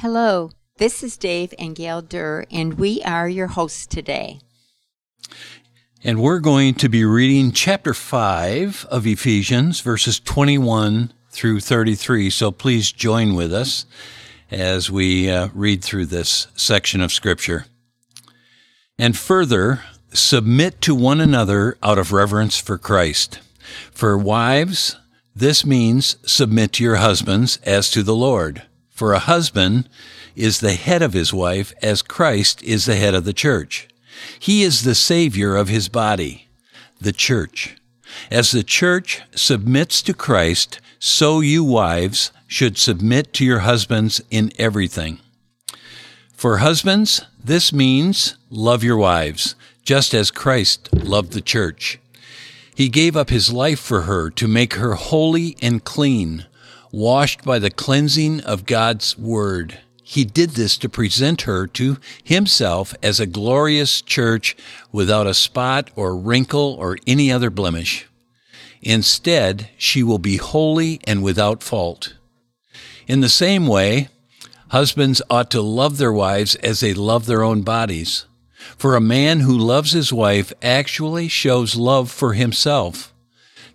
Hello, this is Dave and Gail Durr, and we are your hosts today. And we're going to be reading chapter 5 of Ephesians, verses 21 through 33. So please join with us as we uh, read through this section of Scripture. And further, submit to one another out of reverence for Christ. For wives, this means submit to your husbands as to the Lord. For a husband is the head of his wife as Christ is the head of the church. He is the Savior of his body, the church. As the church submits to Christ, so you wives should submit to your husbands in everything. For husbands, this means love your wives, just as Christ loved the church. He gave up his life for her to make her holy and clean, washed by the cleansing of God's word. He did this to present her to himself as a glorious church without a spot or wrinkle or any other blemish. Instead, she will be holy and without fault. In the same way, husbands ought to love their wives as they love their own bodies. For a man who loves his wife actually shows love for himself.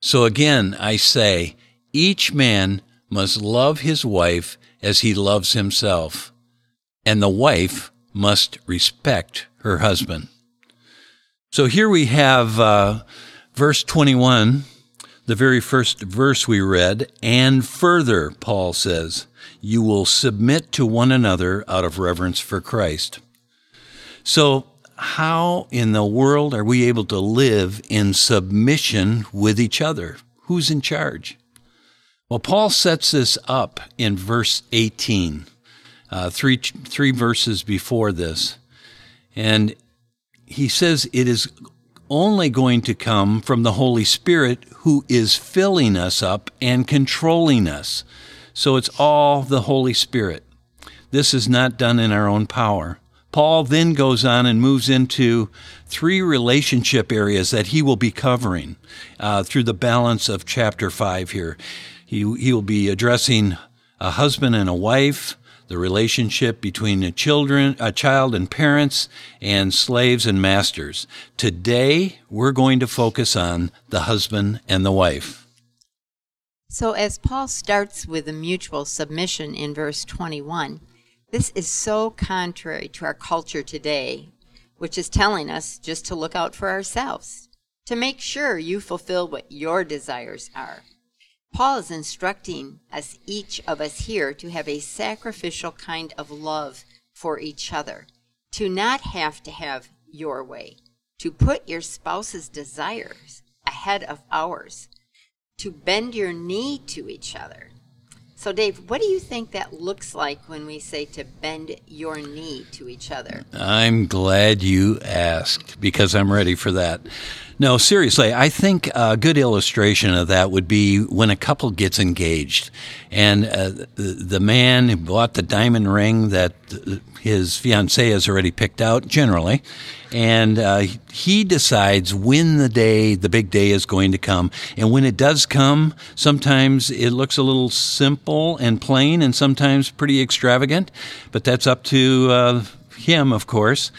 So again, I say, each man must love his wife as he loves himself, and the wife must respect her husband. So here we have uh, verse 21, the very first verse we read, and further, Paul says, you will submit to one another out of reverence for Christ. So, how in the world are we able to live in submission with each other? Who's in charge? Well, Paul sets this up in verse 18, uh, three, three verses before this. And he says it is only going to come from the Holy Spirit who is filling us up and controlling us. So it's all the Holy Spirit. This is not done in our own power. Paul then goes on and moves into three relationship areas that he will be covering uh, through the balance of chapter 5 here. He, he will be addressing a husband and a wife, the relationship between a children, a child and parents, and slaves and masters. Today, we're going to focus on the husband and the wife. So, as Paul starts with a mutual submission in verse 21, this is so contrary to our culture today, which is telling us just to look out for ourselves, to make sure you fulfill what your desires are. Paul is instructing us, each of us here, to have a sacrificial kind of love for each other, to not have to have your way, to put your spouse's desires ahead of ours, to bend your knee to each other. So, Dave, what do you think that looks like when we say to bend your knee to each other? I'm glad you asked because I'm ready for that. No, seriously, I think a good illustration of that would be when a couple gets engaged and uh, the, the man who bought the diamond ring that his fiancee has already picked out, generally, and uh, he decides when the day, the big day is going to come. And when it does come, sometimes it looks a little simple and plain and sometimes pretty extravagant, but that's up to uh, him, of course.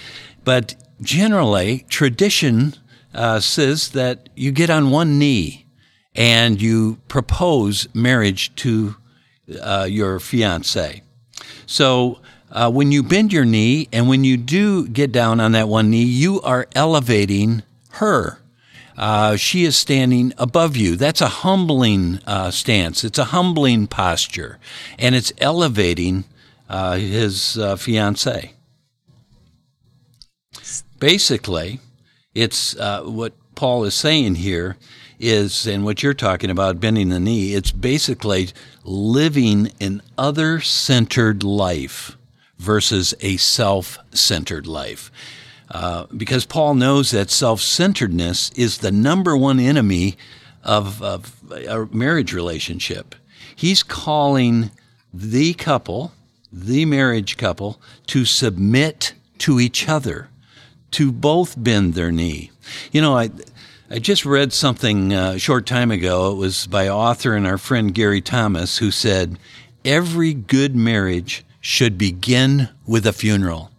But generally, tradition uh, says that you get on one knee and you propose marriage to uh, your fiance. So uh, when you bend your knee and when you do get down on that one knee, you are elevating her. Uh, she is standing above you. That's a humbling uh, stance. It's a humbling posture, and it's elevating uh, his uh, fiance. Basically, it's uh, what Paul is saying here is, and what you're talking about, bending the knee, it's basically living an other centered life versus a self centered life. Uh, because Paul knows that self centeredness is the number one enemy of, of a marriage relationship. He's calling the couple, the marriage couple, to submit to each other, to both bend their knee. You know, I, I just read something uh, a short time ago. It was by author and our friend Gary Thomas, who said, Every good marriage should begin with a funeral.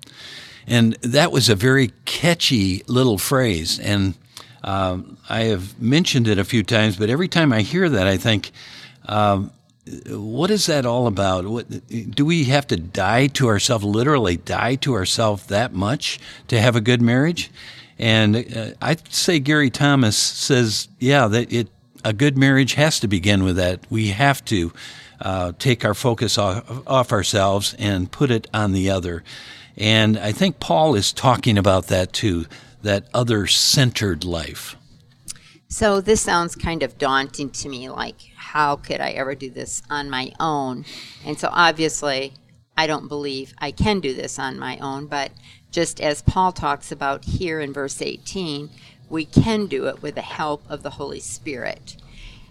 And that was a very catchy little phrase. And um, I have mentioned it a few times, but every time I hear that, I think, um, what is that all about? What, do we have to die to ourselves, literally die to ourselves that much to have a good marriage? And uh, I'd say Gary Thomas says, yeah, that it a good marriage has to begin with that. We have to uh, take our focus off, off ourselves and put it on the other. And I think Paul is talking about that too, that other centered life. So this sounds kind of daunting to me like how could I ever do this on my own? And so obviously I don't believe I can do this on my own, but just as Paul talks about here in verse 18, we can do it with the help of the Holy Spirit.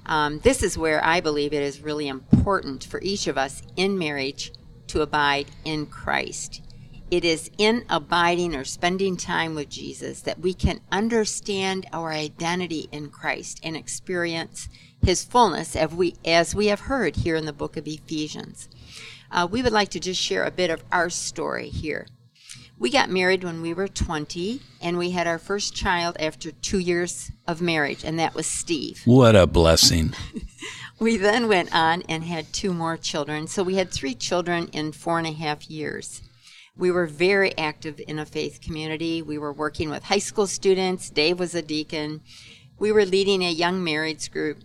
Um, this is where I believe it is really important for each of us in marriage to abide in Christ. It is in abiding or spending time with Jesus that we can understand our identity in Christ and experience his fullness as we, as we have heard here in the book of Ephesians. Uh, we would like to just share a bit of our story here. We got married when we were 20, and we had our first child after two years of marriage, and that was Steve. What a blessing. we then went on and had two more children. So we had three children in four and a half years. We were very active in a faith community. We were working with high school students. Dave was a deacon. We were leading a young marrieds group.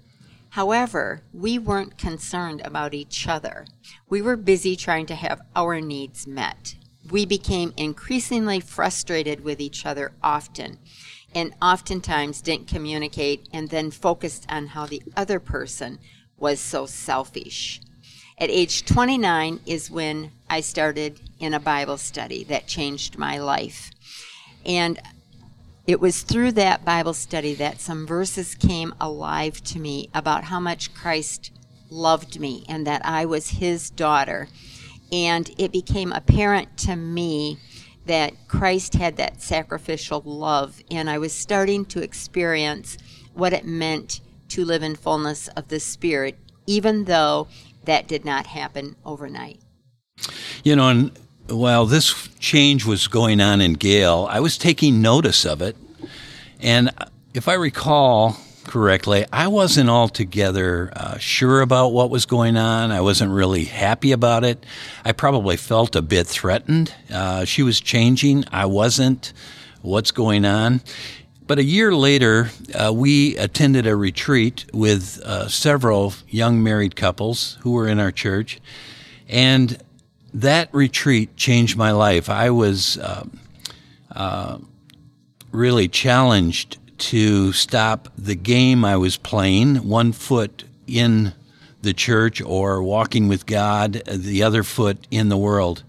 However, we weren't concerned about each other. We were busy trying to have our needs met. We became increasingly frustrated with each other often, and oftentimes didn't communicate and then focused on how the other person was so selfish. At age 29 is when I started in a Bible study that changed my life. And it was through that Bible study that some verses came alive to me about how much Christ loved me and that I was his daughter. And it became apparent to me that Christ had that sacrificial love, and I was starting to experience what it meant to live in fullness of the Spirit, even though that did not happen overnight. You know, and while this change was going on in Gail, I was taking notice of it. And if I recall correctly, I wasn't altogether uh, sure about what was going on. I wasn't really happy about it. I probably felt a bit threatened. Uh, she was changing. I wasn't. What's going on? But a year later, uh, we attended a retreat with uh, several young married couples who were in our church. And that retreat changed my life. I was uh, uh really challenged to stop the game I was playing, one foot in the church or walking with God, the other foot in the world.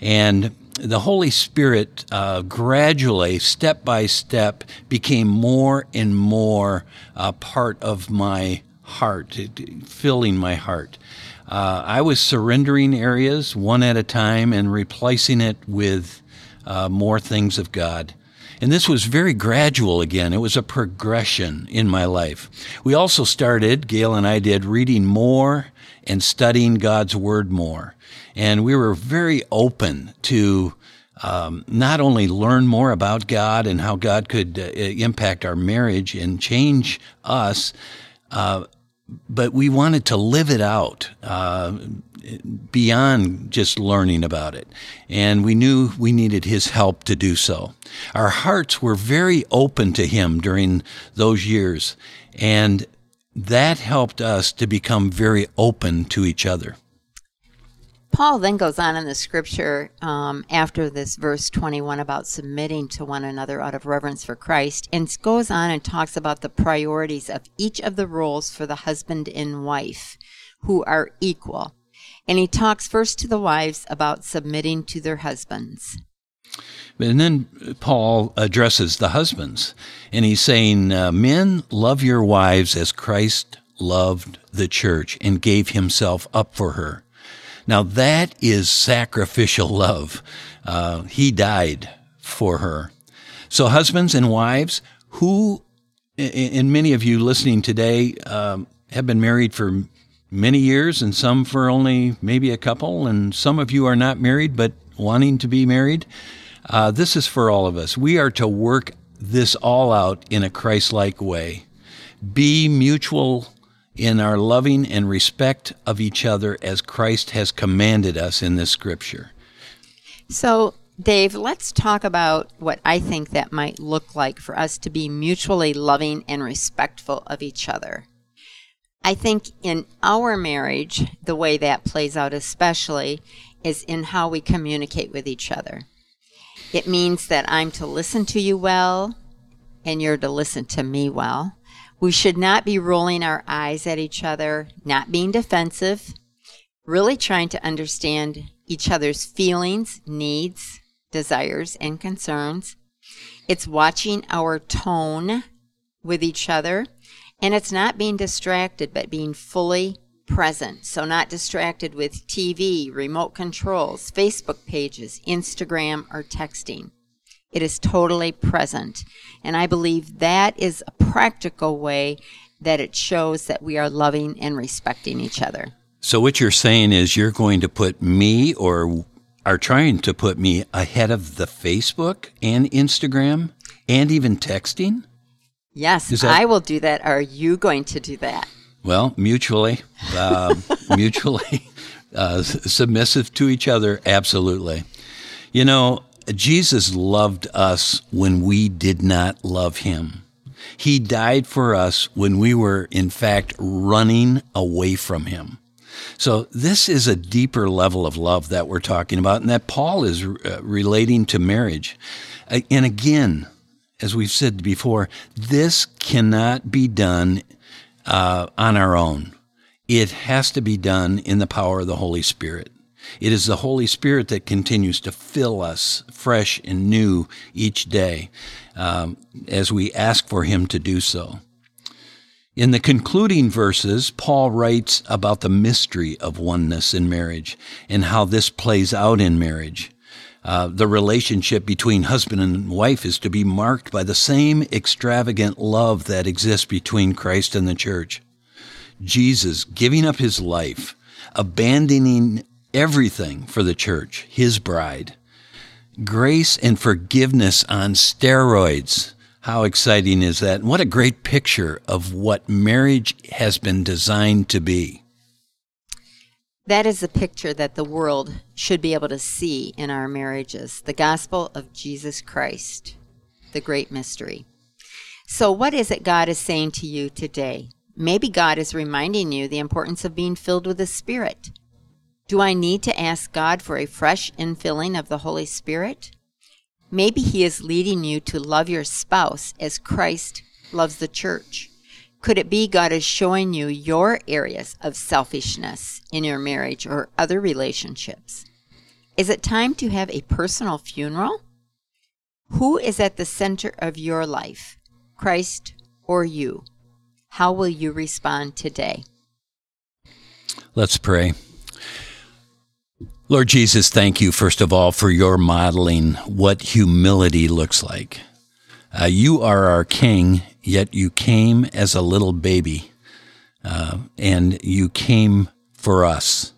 And the Holy Spirit uh, gradually, step by step, became more and more a part of my heart, filling my heart. Uh, I was surrendering areas one at a time and replacing it with uh, more things of God. And this was very gradual again. It was a progression in my life. We also started, Gail and I did, reading more and studying God's Word more. And we were very open to um, not only learn more about God and how God could uh, impact our marriage and change us, uh, but we wanted to live it out uh, beyond just learning about it. And we knew we needed his help to do so. Our hearts were very open to him during those years. And that helped us to become very open to each other. Paul then goes on in the scripture um, after this verse 21 about submitting to one another out of reverence for Christ and goes on and talks about the priorities of each of the roles for the husband and wife who are equal. And he talks first to the wives about submitting to their husbands. And then Paul addresses the husbands, and he's saying, uh, Men, love your wives as Christ loved the church and gave himself up for her. Now, that is sacrificial love. Uh, he died for her. So, husbands and wives, who, and many of you listening today, um, have been married for many years and some for only maybe a couple, and some of you are not married but wanting to be married. Uh, this is for all of us. We are to work this all out in a Christ like way. Be mutual in our loving and respect of each other as Christ has commanded us in this scripture. So, Dave, let's talk about what I think that might look like for us to be mutually loving and respectful of each other. I think in our marriage, the way that plays out especially is in how we communicate with each other. It means that I'm to listen to you well and you're to listen to me well. We should not be rolling our eyes at each other, not being defensive, really trying to understand each other's feelings, needs, desires, and concerns. It's watching our tone with each other and it's not being distracted, but being fully present. So, not distracted with TV, remote controls, Facebook pages, Instagram, or texting. It is totally present. And I believe that is a practical way that it shows that we are loving and respecting each other. So, what you're saying is you're going to put me or are trying to put me ahead of the Facebook and Instagram and even texting? Yes, that, I will do that. Are you going to do that? Well, mutually, uh, mutually uh, submissive to each other. Absolutely. You know, Jesus loved us when we did not love him. He died for us when we were, in fact, running away from him. So this is a deeper level of love that we're talking about, and that Paul is uh, relating to marriage. And again, as we've said before, this cannot be done uh, on our own. It has to be done in the power of the Holy Spirit. It is the Holy Spirit that continues to fill us fresh and new each day um, as we ask for Him to do so. In the concluding verses, Paul writes about the mystery of oneness in marriage and how this plays out in marriage. Uh, the relationship between husband and wife is to be marked by the same extravagant love that exists between Christ and the church. Jesus giving up his life, abandoning everything for the church, his bride. Grace and forgiveness on steroids. How exciting is that? what a great picture of what marriage has been designed to be. That is the picture that the world should be able to see in our marriages the gospel of Jesus Christ, the great mystery. So, what is it God is saying to you today? Maybe God is reminding you the importance of being filled with the Spirit. Do I need to ask God for a fresh infilling of the Holy Spirit? Maybe He is leading you to love your spouse as Christ loves the church. Could it be God is showing you your areas of selfishness in your marriage or other relationships? Is it time to have a personal funeral? Who is at the center of your life, Christ or you? How will you respond today? Let's pray. Lord Jesus, thank you, first of all, for your modeling what humility looks like. Uh, you are our King, yet you came as a little baby, uh, and you came for us.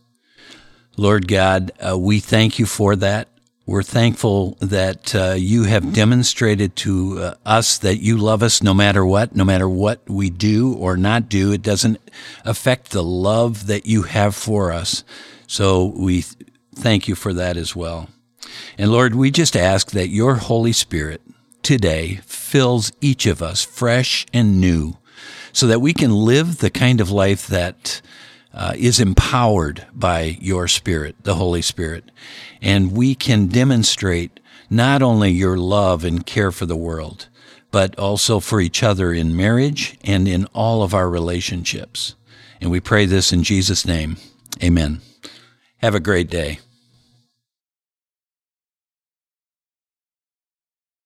Lord God, uh, we thank you for that. We're thankful that uh, you have demonstrated to uh, us that you love us no matter what, no matter what we do or not do. It doesn't affect the love that you have for us. So we th- thank you for that as well. And Lord, we just ask that your Holy Spirit today fills each of us fresh and new so that we can live the kind of life that uh, is empowered by your Spirit, the Holy Spirit. And we can demonstrate not only your love and care for the world, but also for each other in marriage and in all of our relationships. And we pray this in Jesus' name. Amen. Have a great day.